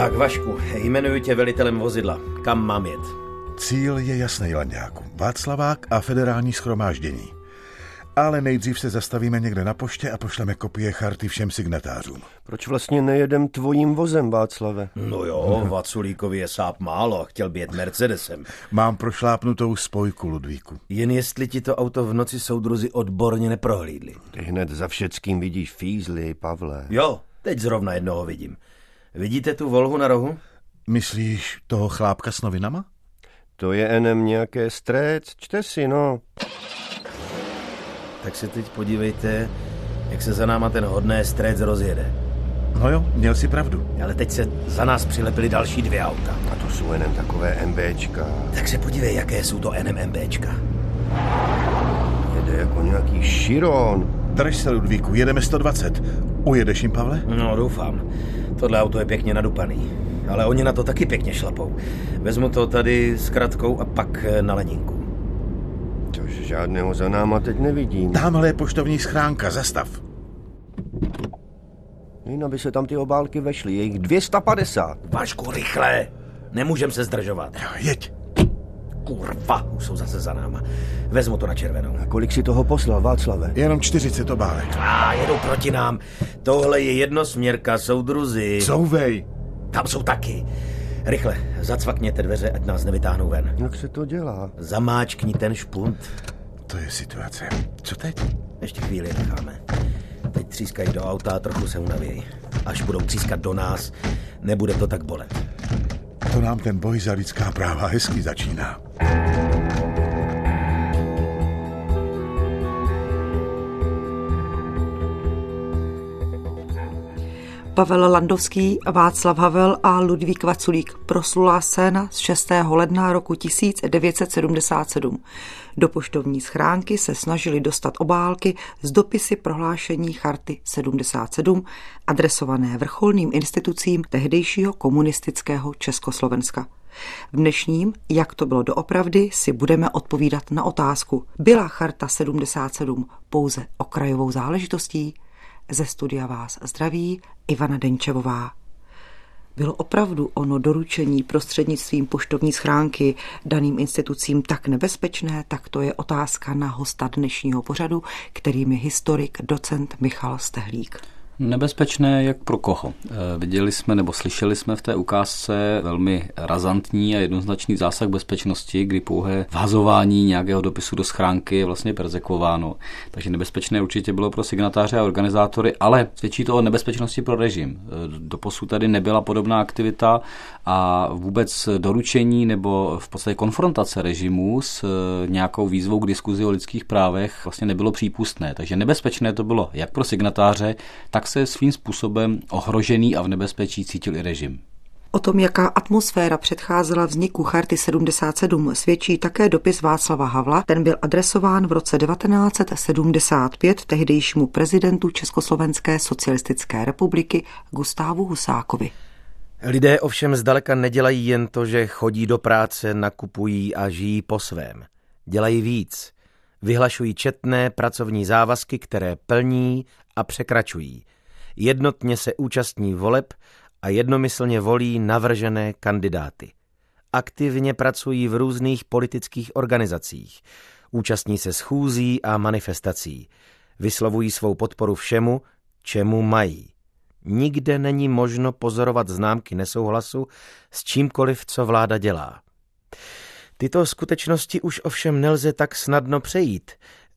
Tak, Vašku, jmenuji tě velitelem vozidla. Kam mám jet? Cíl je jasný, Lanďáku. Václavák a federální schromáždění. Ale nejdřív se zastavíme někde na poště a pošleme kopie charty všem signatářům. Proč vlastně nejedem tvojím vozem, Václave? No jo, Vaculíkovi je sáp málo a chtěl by jet Mercedesem. Mám prošlápnutou spojku, Ludvíku. Jen jestli ti to auto v noci soudruzi odborně neprohlídli. Ty hned za všeckým vidíš fízly, Pavle. Jo, teď zrovna jednoho vidím. Vidíte tu volhu na rohu? Myslíš toho chlápka s novinama? To je enem nějaké strec, čte si, no. Tak se teď podívejte, jak se za náma ten hodné strec rozjede. No jo, měl si pravdu. Ale teď se za nás přilepily další dvě auta. A to jsou jenom takové MBčka. Tak se podívej, jaké jsou to NMMBčka. Jede jako nějaký širon. Drž se, Ludvíku, jedeme 120. Ujedeš jim, Pavle? No, doufám. Tohle auto je pěkně nadupaný. Ale oni na to taky pěkně šlapou. Vezmu to tady s kratkou a pak eh, na Leninku. Což žádného za náma teď nevidím. Tamhle je poštovní schránka, zastav. Jen aby se tam ty obálky vešly, je jich 250. Vašku, rychle! Nemůžem se zdržovat. Jeď. Kurva, už jsou zase za náma. Vezmu to na červenou. A kolik si toho poslal, Václave? Jenom 40 obálek. A jedou proti nám. Tohle je jednosměrka, soudruzi. Couvej. Tam jsou taky. Rychle, zacvakněte dveře, ať nás nevytáhnou ven. Jak se to dělá? Zamáčkni ten špunt. To je situace. Co teď? Ještě chvíli necháme. Teď třískají do auta a trochu se unavějí. Až budou třískat do nás, nebude to tak bolet. To nám ten boj za lidská práva hezky začíná. Pavel Landovský, Václav Havel a Ludvík Vaculík. Proslulá scéna z 6. ledna roku 1977. Do poštovní schránky se snažili dostat obálky z dopisy prohlášení Charty 77, adresované vrcholným institucím tehdejšího komunistického Československa. V dnešním, jak to bylo doopravdy, si budeme odpovídat na otázku. Byla Charta 77 pouze okrajovou záležitostí? Ze studia vás zdraví Ivana Denčevová. Bylo opravdu ono doručení prostřednictvím poštovní schránky daným institucím tak nebezpečné, tak to je otázka na hosta dnešního pořadu, kterým je historik docent Michal Stehlík. Nebezpečné jak pro koho. Eh, viděli jsme nebo slyšeli jsme v té ukázce velmi razantní a jednoznačný zásah bezpečnosti, kdy pouhé vhazování nějakého dopisu do schránky je vlastně persekvováno. Takže nebezpečné určitě bylo pro signatáře a organizátory, ale svědčí to o nebezpečnosti pro režim. Eh, doposud tady nebyla podobná aktivita a vůbec doručení nebo v podstatě konfrontace režimu s eh, nějakou výzvou k diskuzi o lidských právech vlastně nebylo přípustné. Takže nebezpečné to bylo jak pro signatáře, tak se svým způsobem ohrožený a v nebezpečí cítil i režim. O tom, jaká atmosféra předcházela vzniku Charty 77, svědčí také dopis Václava Havla. Ten byl adresován v roce 1975 tehdejšímu prezidentu Československé socialistické republiky Gustávu Husákovi. Lidé ovšem zdaleka nedělají jen to, že chodí do práce, nakupují a žijí po svém. Dělají víc. Vyhlašují četné pracovní závazky, které plní a překračují. Jednotně se účastní voleb a jednomyslně volí navržené kandidáty. Aktivně pracují v různých politických organizacích. Účastní se schůzí a manifestací. Vyslovují svou podporu všemu, čemu mají. Nikde není možno pozorovat známky nesouhlasu s čímkoliv, co vláda dělá. Tyto skutečnosti už ovšem nelze tak snadno přejít.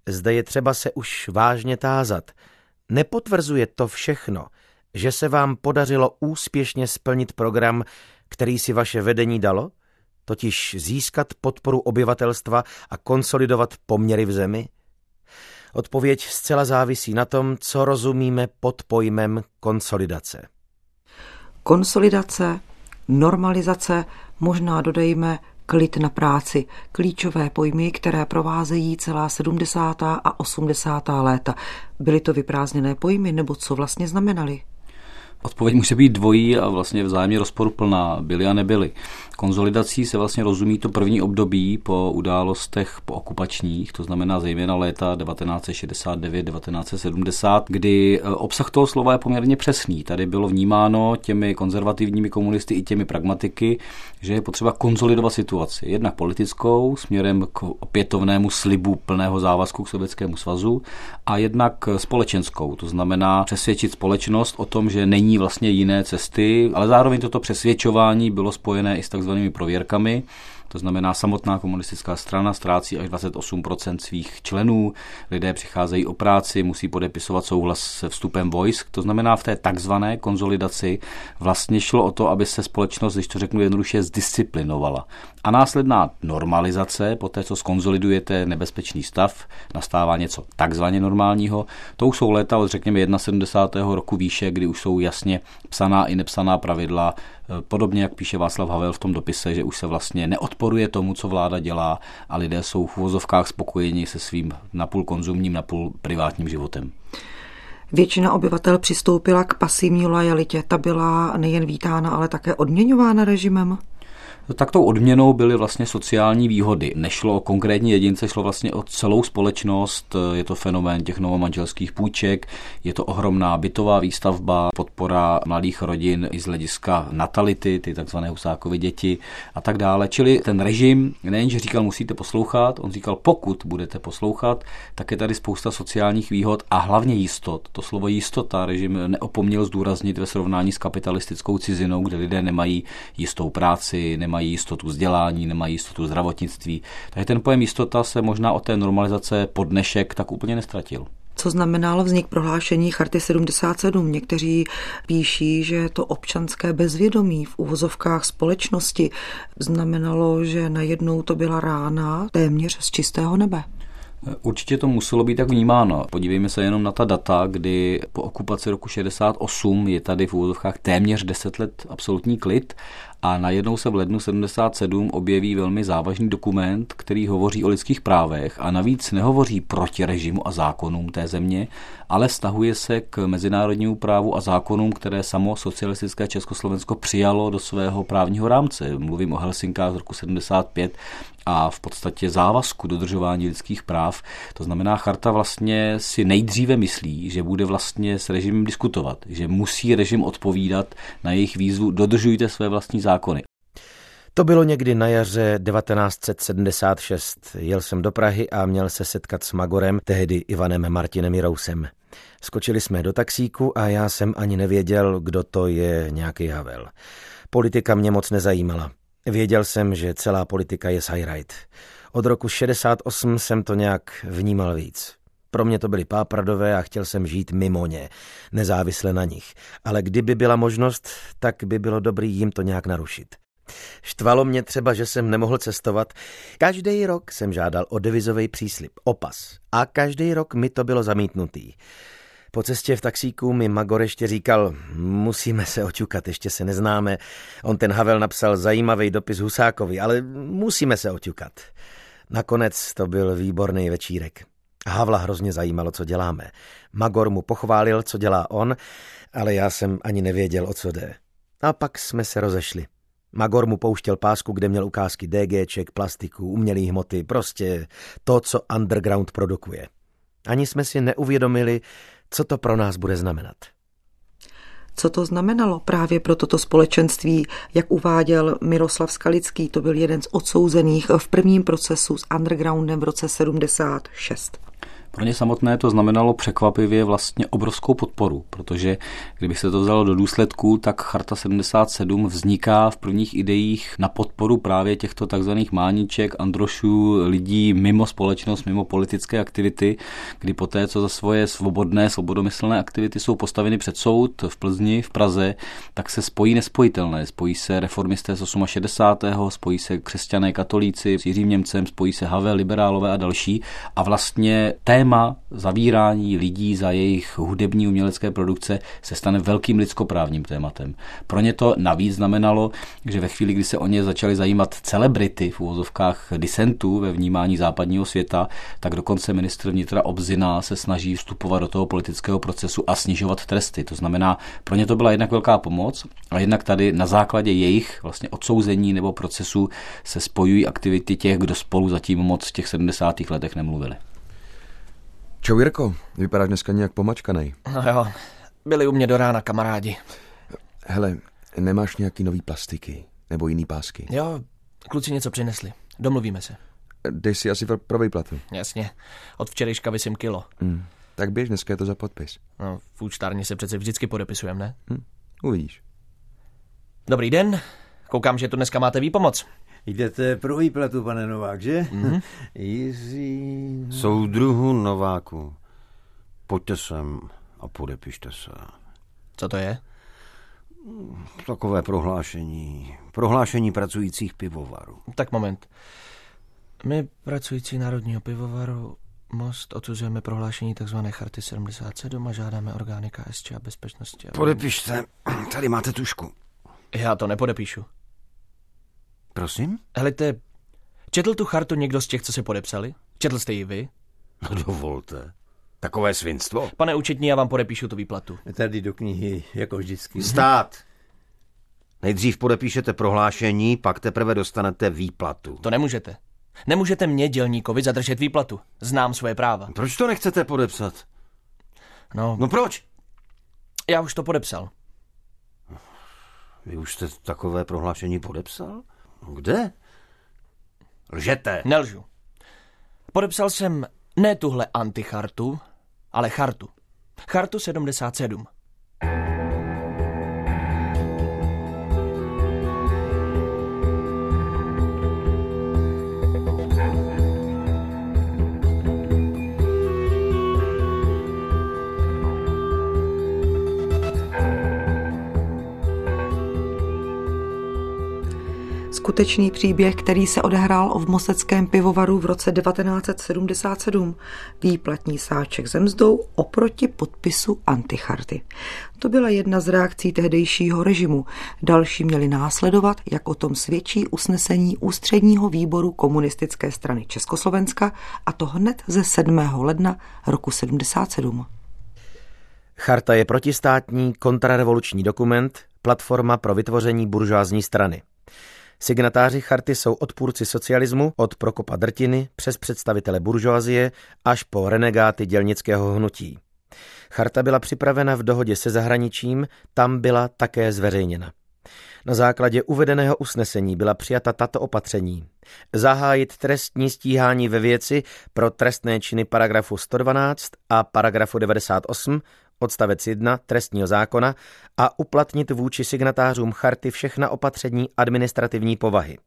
Zde je třeba se už vážně tázat. Nepotvrzuje to všechno, že se vám podařilo úspěšně splnit program, který si vaše vedení dalo? Totiž získat podporu obyvatelstva a konsolidovat poměry v zemi? Odpověď zcela závisí na tom, co rozumíme pod pojmem konsolidace. Konsolidace, normalizace, možná dodejme klid na práci, klíčové pojmy, které provázejí celá 70. a 80. léta. Byly to vyprázdněné pojmy, nebo co vlastně znamenaly? Odpověď může být dvojí a vlastně vzájemně rozporuplná. Byly a nebyly. Konzolidací se vlastně rozumí to první období po událostech po okupačních, to znamená zejména léta 1969-1970, kdy e, obsah toho slova je poměrně přesný. Tady bylo vnímáno těmi konzervativními komunisty i těmi pragmatiky, že je potřeba konzolidovat situaci. Jednak politickou směrem k opětovnému slibu plného závazku k Sovětskému svazu a jednak společenskou, to znamená přesvědčit společnost o tom, že není vlastně jiné cesty, ale zároveň toto přesvědčování bylo spojené i s takzvanými prověrkami, to znamená, samotná komunistická strana ztrácí až 28% svých členů, lidé přicházejí o práci, musí podepisovat souhlas se vstupem vojsk. To znamená, v té takzvané konzolidaci vlastně šlo o to, aby se společnost, když to řeknu jednoduše, zdisciplinovala. A následná normalizace, po té, co skonzolidujete nebezpečný stav, nastává něco takzvaně normálního. To už jsou léta od řekněme 71. roku výše, kdy už jsou jasně psaná i nepsaná pravidla, podobně jak píše Václav Havel v tom dopise, že už se vlastně neodporuje tomu, co vláda dělá a lidé jsou v uvozovkách spokojeni se svým napůl konzumním, napůl privátním životem. Většina obyvatel přistoupila k pasivní lojalitě. Ta byla nejen vítána, ale také odměňována režimem? Tak tou odměnou byly vlastně sociální výhody. Nešlo o konkrétní jedince, šlo vlastně o celou společnost. Je to fenomén těch novomanželských půjček, je to ohromná bytová výstavba, podpora mladých rodin i z hlediska natality, ty takzvané Husákovy děti a tak dále. Čili ten režim nejenže říkal, musíte poslouchat, on říkal, pokud budete poslouchat, tak je tady spousta sociálních výhod a hlavně jistot. To slovo jistota režim neopomněl zdůraznit ve srovnání s kapitalistickou cizinou, kde lidé nemají jistou práci, nemají nemají jistotu vzdělání, nemají jistotu zdravotnictví. Takže ten pojem jistota se možná od té normalizace pod dnešek tak úplně nestratil. Co znamenal vznik prohlášení Charty 77? Někteří píší, že to občanské bezvědomí v uvozovkách společnosti znamenalo, že najednou to byla rána téměř z čistého nebe. Určitě to muselo být tak vnímáno. Podívejme se jenom na ta data, kdy po okupaci roku 68 je tady v úvodovkách téměř 10 let absolutní klid a najednou se v lednu 77 objeví velmi závažný dokument, který hovoří o lidských právech a navíc nehovoří proti režimu a zákonům té země, ale stahuje se k mezinárodnímu právu a zákonům, které samo socialistické Československo přijalo do svého právního rámce. Mluvím o Helsinkách z roku 75 a v podstatě závazku dodržování lidských práv. To znamená, charta vlastně si nejdříve myslí, že bude vlastně s režimem diskutovat, že musí režim odpovídat na jejich výzvu, dodržujte své vlastní zákony. To bylo někdy na jaře 1976. Jel jsem do Prahy a měl se setkat s Magorem, tehdy Ivanem Martinem Jirousem. Skočili jsme do taxíku a já jsem ani nevěděl, kdo to je nějaký Havel. Politika mě moc nezajímala. Věděl jsem, že celá politika je sajrajt. Od roku 68 jsem to nějak vnímal víc. Pro mě to byly pápradové a chtěl jsem žít mimo ně, nezávisle na nich. Ale kdyby byla možnost, tak by bylo dobrý jim to nějak narušit. Štvalo mě třeba, že jsem nemohl cestovat. Každý rok jsem žádal o devizový příslip, opas. A každý rok mi to bylo zamítnutý. Po cestě v taxíku mi Magor ještě říkal, musíme se oťukat, ještě se neznáme. On ten Havel napsal zajímavý dopis Husákovi, ale musíme se oťukat. Nakonec to byl výborný večírek. Havla hrozně zajímalo, co děláme. Magor mu pochválil, co dělá on, ale já jsem ani nevěděl, o co jde. A pak jsme se rozešli. Magor mu pouštěl pásku, kde měl ukázky DGček, plastiků, umělých hmoty, prostě to, co underground produkuje. Ani jsme si neuvědomili, co to pro nás bude znamenat. Co to znamenalo právě pro toto společenství, jak uváděl Miroslav Skalický, to byl jeden z odsouzených v prvním procesu s undergroundem v roce 76. Pro ně samotné to znamenalo překvapivě vlastně obrovskou podporu, protože kdyby se to vzalo do důsledku, tak Charta 77 vzniká v prvních ideích na podporu právě těchto takzvaných mániček, androšů, lidí mimo společnost, mimo politické aktivity, kdy poté, co za svoje svobodné, svobodomyslné aktivity jsou postaveny před soud v Plzni, v Praze, tak se spojí nespojitelné. Spojí se reformisté z 68. spojí se křesťané katolíci s Jiřím Němcem, spojí se Havel, liberálové a další. A vlastně té téma zavírání lidí za jejich hudební umělecké produkce se stane velkým lidskoprávním tématem. Pro ně to navíc znamenalo, že ve chvíli, kdy se o ně začaly zajímat celebrity v úvozovkách disentů ve vnímání západního světa, tak dokonce ministr vnitra Obzina se snaží vstupovat do toho politického procesu a snižovat tresty. To znamená, pro ně to byla jednak velká pomoc a jednak tady na základě jejich vlastně odsouzení nebo procesu se spojují aktivity těch, kdo spolu zatím moc v těch 70. letech nemluvili. Čau Jirko, vypadáš dneska nějak pomačkanej. No jo, byli u mě do rána kamarádi. Hele, nemáš nějaký nový plastiky nebo jiný pásky? Jo, kluci něco přinesli. Domluvíme se. Dej si asi pro výplatu. Jasně, od včerejška vysím kilo. Hmm. Tak běž, dneska je to za podpis. No, v účtárně se přece vždycky podepisujeme, ne? Hm, uvidíš. Dobrý den, koukám, že tu dneska máte výpomoc. Jdete pro výplatu, pane Novák, že? Mhm. Jiří... Soudruhu Nováku, pojďte sem a podepište se. Co to je? Takové prohlášení. Prohlášení pracujících pivovarů. Tak moment. My, pracující Národního pivovaru, Most odsuzujeme prohlášení tzv. Charty 77 a žádáme orgány KSČ a bezpečnosti. aby- Podepište, tady máte tušku. Já to nepodepíšu. Prosím? Helejte, četl tu chartu někdo z těch, co se podepsali? Četl jste ji vy? No dovolte. Takové svinstvo. Pane účetní, já vám podepíšu tu výplatu. Tady do knihy, jako vždycky. Stát. Nejdřív podepíšete prohlášení, pak teprve dostanete výplatu. To nemůžete. Nemůžete mě, dělníkovi, zadržet výplatu. Znám svoje práva. Proč to nechcete podepsat? No, No proč? já už to podepsal. Vy už jste takové prohlášení podepsal? Kde? Lžete. Nelžu. Podepsal jsem ne tuhle antichartu, ale chartu. Chartu 77. Skutečný příběh, který se odehrál v Mosteckém pivovaru v roce 1977. Výplatní sáček se mzdou oproti podpisu anticharty. To byla jedna z reakcí tehdejšího režimu. Další měli následovat, jak o tom svědčí usnesení Ústředního výboru komunistické strany Československa a to hned ze 7. ledna roku 77. Charta je protistátní kontrarevoluční dokument, platforma pro vytvoření buržoázní strany. Signatáři charty jsou odpůrci socialismu od Prokopa Drtiny přes představitele buržoazie až po renegáty dělnického hnutí. Charta byla připravena v dohodě se zahraničím, tam byla také zveřejněna. Na základě uvedeného usnesení byla přijata tato opatření. Zahájit trestní stíhání ve věci pro trestné činy paragrafu 112 a paragrafu 98 odstavec 1 trestního zákona a uplatnit vůči signatářům charty všechna opatření administrativní povahy.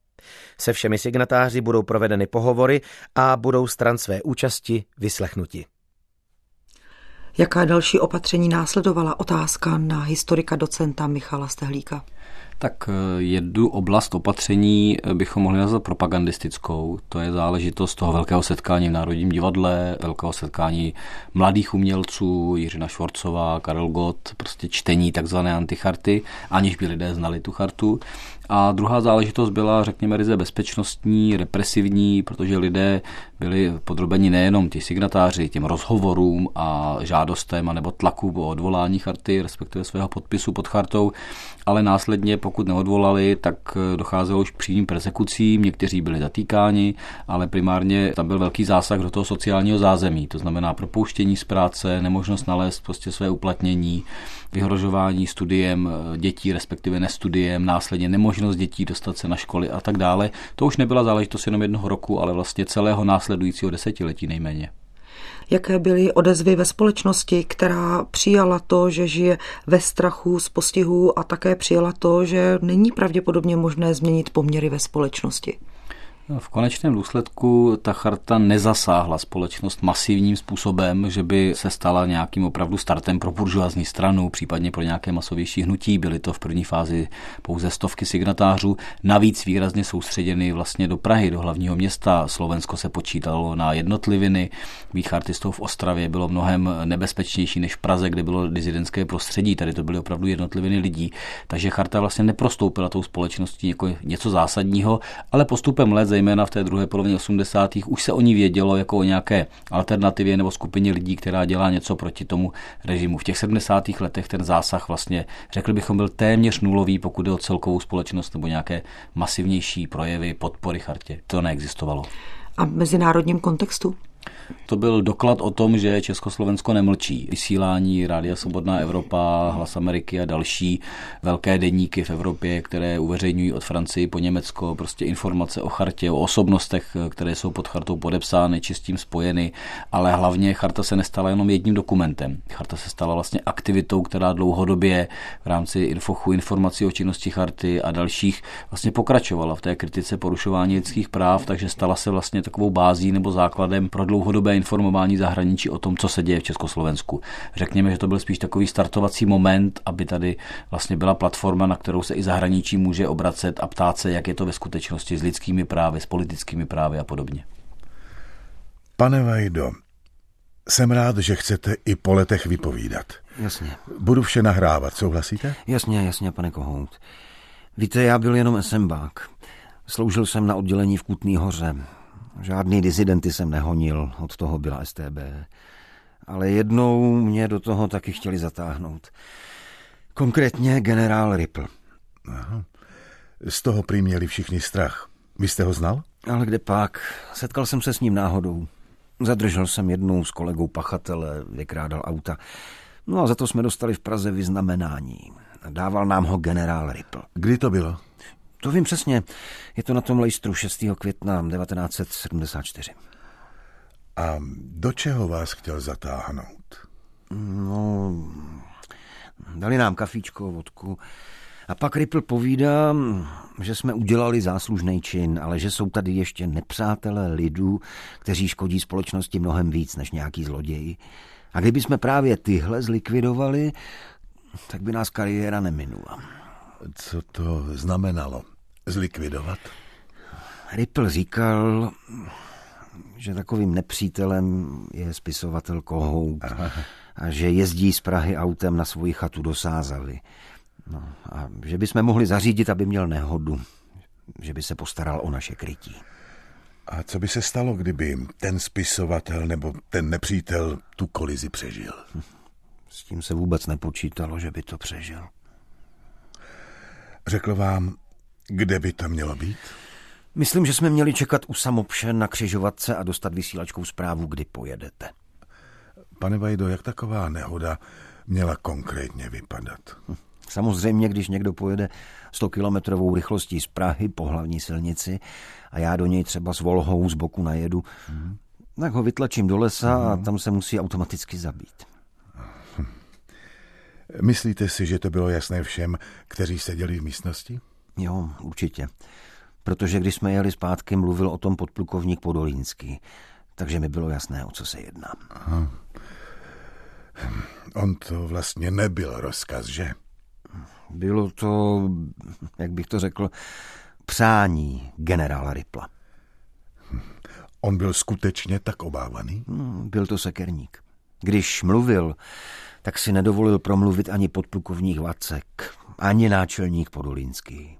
Se všemi signatáři budou provedeny pohovory a budou stran své účasti vyslechnuti. Jaká další opatření následovala otázka na historika docenta Michala Stehlíka? Tak eh, jednu oblast opatření eh, bychom mohli nazvat propagandistickou. To je záležitost toho velkého setkání v Národním divadle, velkého setkání mladých umělců, Jiřina Švorcová, Karel Gott, prostě čtení takzvané anticharty, aniž by lidé znali tu chartu. A druhá záležitost byla, řekněme, ryze bezpečnostní, represivní, protože lidé byli podrobeni nejenom ti signatáři těm rozhovorům a žádostem nebo tlaku o odvolání charty, respektive svého podpisu pod chartou, ale následně, pokud neodvolali, tak docházelo už k přímým persekucím, někteří byli zatýkáni, ale primárně tam byl velký zásah do toho sociálního zázemí, to znamená propouštění z práce, nemožnost nalézt prostě své uplatnění, vyhrožování studiem dětí, respektive nestudiem, následně nemožnost dětí dostat se na školy a tak dále. To už nebyla záležitost jenom jednoho roku, ale vlastně celého následujícího desetiletí nejméně. Jaké byly odezvy ve společnosti, která přijala to, že žije ve strachu z postihů a také přijala to, že není pravděpodobně možné změnit poměry ve společnosti? V konečném důsledku ta charta nezasáhla společnost masivním způsobem, že by se stala nějakým opravdu startem pro buržoazní stranu, případně pro nějaké masovější hnutí. Byly to v první fázi pouze stovky signatářů, navíc výrazně soustředěny vlastně do Prahy, do hlavního města. Slovensko se počítalo na jednotliviny, být v Ostravě bylo mnohem nebezpečnější než v Praze, kde bylo dizidentské prostředí. Tady to byly opravdu jednotliviny lidí. Takže charta vlastně neprostoupila tou společností jako něco zásadního, ale postupem let zejména v té druhé polovině 80. už se o ní vědělo jako o nějaké alternativě nebo skupině lidí, která dělá něco proti tomu režimu. V těch 70. letech ten zásah vlastně, řekl bychom, byl téměř nulový, pokud jde o celkovou společnost nebo nějaké masivnější projevy podpory chartě. To neexistovalo. A v mezinárodním kontextu? To byl doklad o tom, že Československo nemlčí. Vysílání Rádia Svobodná Evropa, Hlas Ameriky a další velké denníky v Evropě, které uveřejňují od Francii po Německo prostě informace o chartě, o osobnostech, které jsou pod chartou podepsány, či s tím spojeny, ale hlavně charta se nestala jenom jedním dokumentem. Charta se stala vlastně aktivitou, která dlouhodobě v rámci infochu informací o činnosti charty a dalších vlastně pokračovala v té kritice porušování lidských práv, takže stala se vlastně takovou bází nebo základem pro dlouhodobé informování zahraničí o tom, co se děje v Československu. Řekněme, že to byl spíš takový startovací moment, aby tady vlastně byla platforma, na kterou se i zahraničí může obracet a ptát se, jak je to ve skutečnosti s lidskými právy, s politickými právy a podobně. Pane Vajdo, jsem rád, že chcete i po letech vypovídat. Jasně. Budu vše nahrávat, souhlasíte? Jasně, jasně, pane Kohout. Víte, já byl jenom SMBák. Sloužil jsem na oddělení v Kutný hoře. Žádný dizidenty jsem nehonil, od toho byla STB. Ale jednou mě do toho taky chtěli zatáhnout. Konkrétně generál Ripple. Aha. Z toho prý měli všichni strach. Vy jste ho znal? Ale kde pak? Setkal jsem se s ním náhodou. Zadržel jsem jednou s kolegou pachatele, vykrádal auta. No a za to jsme dostali v Praze vyznamenání. Dával nám ho generál Ripple. Kdy to bylo? To vím přesně. Je to na tom lejstru 6. května 1974. A do čeho vás chtěl zatáhnout? No, dali nám kafíčko, vodku. A pak Ripple povídá, že jsme udělali záslužný čin, ale že jsou tady ještě nepřátelé lidů, kteří škodí společnosti mnohem víc než nějaký zloději. A kdyby jsme právě tyhle zlikvidovali, tak by nás kariéra neminula. Co to znamenalo? Zlikvidovat? Ripple říkal, že takovým nepřítelem je spisovatel Kohout a že jezdí z Prahy autem na svoji chatu do Sázavy. No, a že bychom mohli zařídit, aby měl nehodu. Že by se postaral o naše krytí. A co by se stalo, kdyby ten spisovatel nebo ten nepřítel tu kolizi přežil? S tím se vůbec nepočítalo, že by to přežil. Řekl vám, kde by to mělo být? Myslím, že jsme měli čekat u Samopše na křižovatce a dostat vysílačkou zprávu, kdy pojedete. Pane Vajdo, jak taková nehoda měla konkrétně vypadat? Samozřejmě, když někdo pojede 100 kilometrovou rychlostí z Prahy po hlavní silnici a já do něj třeba s volhou z boku najedu, hmm. tak ho vytlačím do lesa hmm. a tam se musí automaticky zabít. Myslíte si, že to bylo jasné všem, kteří seděli v místnosti? Jo, určitě. Protože když jsme jeli zpátky, mluvil o tom podplukovník Podolínský. Takže mi bylo jasné, o co se jedná. Aha. On to vlastně nebyl rozkaz, že? Bylo to, jak bych to řekl, přání generála Ripla. On byl skutečně tak obávaný? Hmm, byl to sekerník. Když mluvil, tak si nedovolil promluvit ani podplukovník Vacek, ani náčelník Podolínský.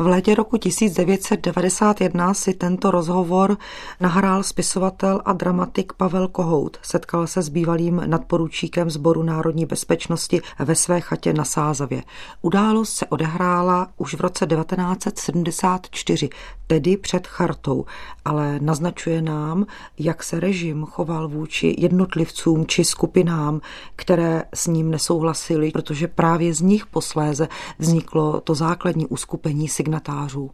V létě roku 1991 si tento rozhovor nahrál spisovatel a dramatik Pavel Kohout. Setkal se s bývalým nadporučíkem Sboru národní bezpečnosti ve své chatě na Sázavě. Událost se odehrála už v roce 1974, tedy před chartou, ale naznačuje nám, jak se režim choval vůči jednotlivcům či skupinám, které s ním nesouhlasili, protože právě z nich posléze vzniklo to základní uskupení signatářů.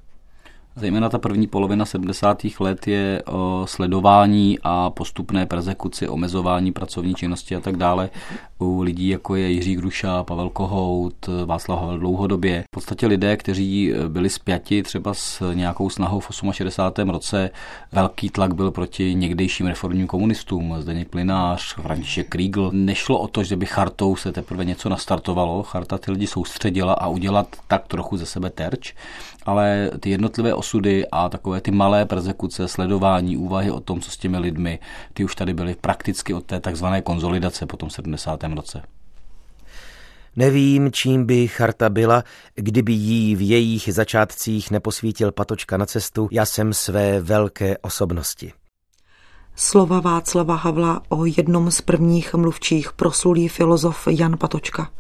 Zejména ta první polovina 70. let je o sledování a postupné persekuci, omezování pracovní činnosti a tak dále u lidí, jako je Jiří Gruša, Pavel Kohout, Václav Havel dlouhodobě. V podstatě lidé, kteří byli spjati třeba s nějakou snahou v 68. roce, velký tlak byl proti někdejším reformním komunistům, Zdeněk Plinář, František Kriegel. Nešlo o to, že by chartou se teprve něco nastartovalo, charta ty lidi soustředila a udělat tak trochu ze sebe terč, ale ty jednotlivé osudy a takové ty malé persekuce, sledování, úvahy o tom, co s těmi lidmi, ty už tady byly prakticky od té takzvané konzolidace po tom 70. roce. Nevím, čím by charta byla, kdyby jí v jejich začátcích neposvítil patočka na cestu, já jsem své velké osobnosti. Slova Václava Havla o jednom z prvních mluvčích proslulý filozof Jan Patočka.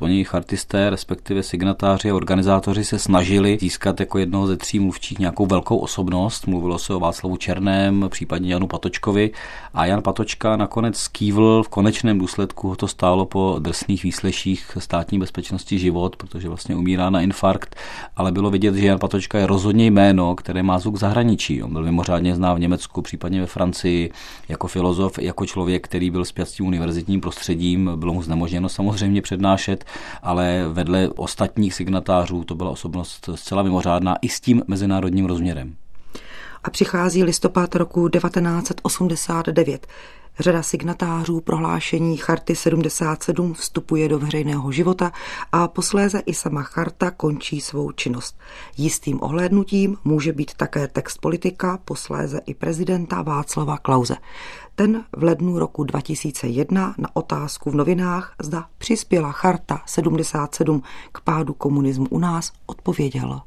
Oni chartisté, respektive signatáři a organizátoři se snažili získat jako jednoho ze tří mluvčích nějakou velkou osobnost. Mluvilo se o Václavu Černém, případně Janu Patočkovi a Jan Patočka nakonec skývl v konečném důsledku ho to stálo po drsných výsleších státní bezpečnosti život, protože vlastně umírá na infarkt, ale bylo vidět, že Jan Patočka je rozhodně jméno, které má zvuk zahraničí. On byl mimořádně znám v Německu, případně ve Francii, jako filozof, jako člověk, který byl spjat s tím univerzitním prostředím, bylo mu znemožněno samozřejmě přednášet ale vedle ostatních signatářů to byla osobnost zcela mimořádná i s tím mezinárodním rozměrem. A přichází listopad roku 1989. Řada signatářů prohlášení Charty 77 vstupuje do veřejného života a posléze i sama charta končí svou činnost. Jistým ohlédnutím může být také text politika, posléze i prezidenta Václava Klauze. Ten v lednu roku 2001 na otázku v novinách, zda přispěla Charta 77 k pádu komunismu u nás, odpověděl.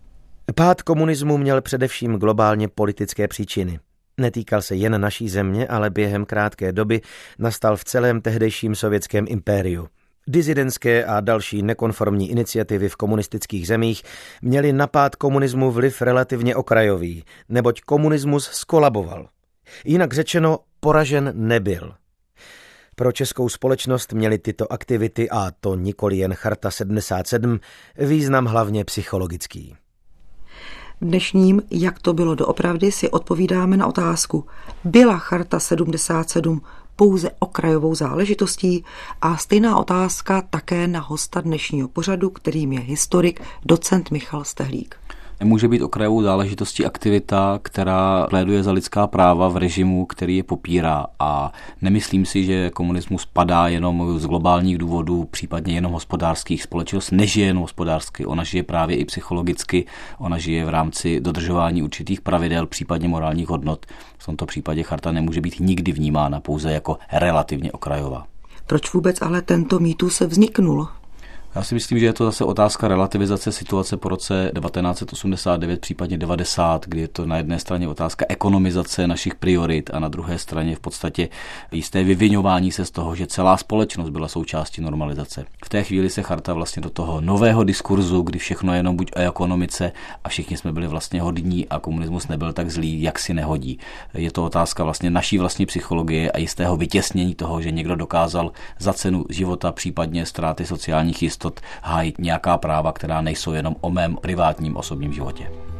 Pád komunismu měl především globálně politické příčiny. Netýkal se jen naší země, ale během krátké doby nastal v celém tehdejším sovětském impériu. Dizidentské a další nekonformní iniciativy v komunistických zemích měly na pád komunismu vliv relativně okrajový, neboť komunismus skolaboval. Jinak řečeno, poražen nebyl. Pro českou společnost měly tyto aktivity, a to nikoli jen Charta 77, význam hlavně psychologický. Dnešním, jak to bylo doopravdy, si odpovídáme na otázku. Byla Charta 77 pouze okrajovou záležitostí a stejná otázka také na hosta dnešního pořadu, kterým je historik docent Michal Stehlík. Nemůže být okrajovou záležitostí aktivita, která pléduje za lidská práva v režimu, který je popírá. A nemyslím si, že komunismus padá jenom z globálních důvodů, případně jenom hospodářských. Společnost nežije jen hospodářsky, ona žije právě i psychologicky, ona žije v rámci dodržování určitých pravidel, případně morálních hodnot. V tomto případě charta nemůže být nikdy vnímána pouze jako relativně okrajová. Proč vůbec ale tento mýtus vzniknul? Já si myslím, že je to zase otázka relativizace situace po roce 1989, případně 90, kdy je to na jedné straně otázka ekonomizace našich priorit a na druhé straně v podstatě jisté vyvinování se z toho, že celá společnost byla součástí normalizace. V té chvíli se charta vlastně do toho nového diskurzu, kdy všechno je jenom buď o ekonomice a všichni jsme byli vlastně hodní a komunismus nebyl tak zlý, jak si nehodí. Je to otázka vlastně naší vlastní psychologie a jistého vytěsnění toho, že někdo dokázal za cenu života, případně ztráty sociálních jistot jistot hájit nějaká práva, která nejsou jenom o mém privátním osobním životě.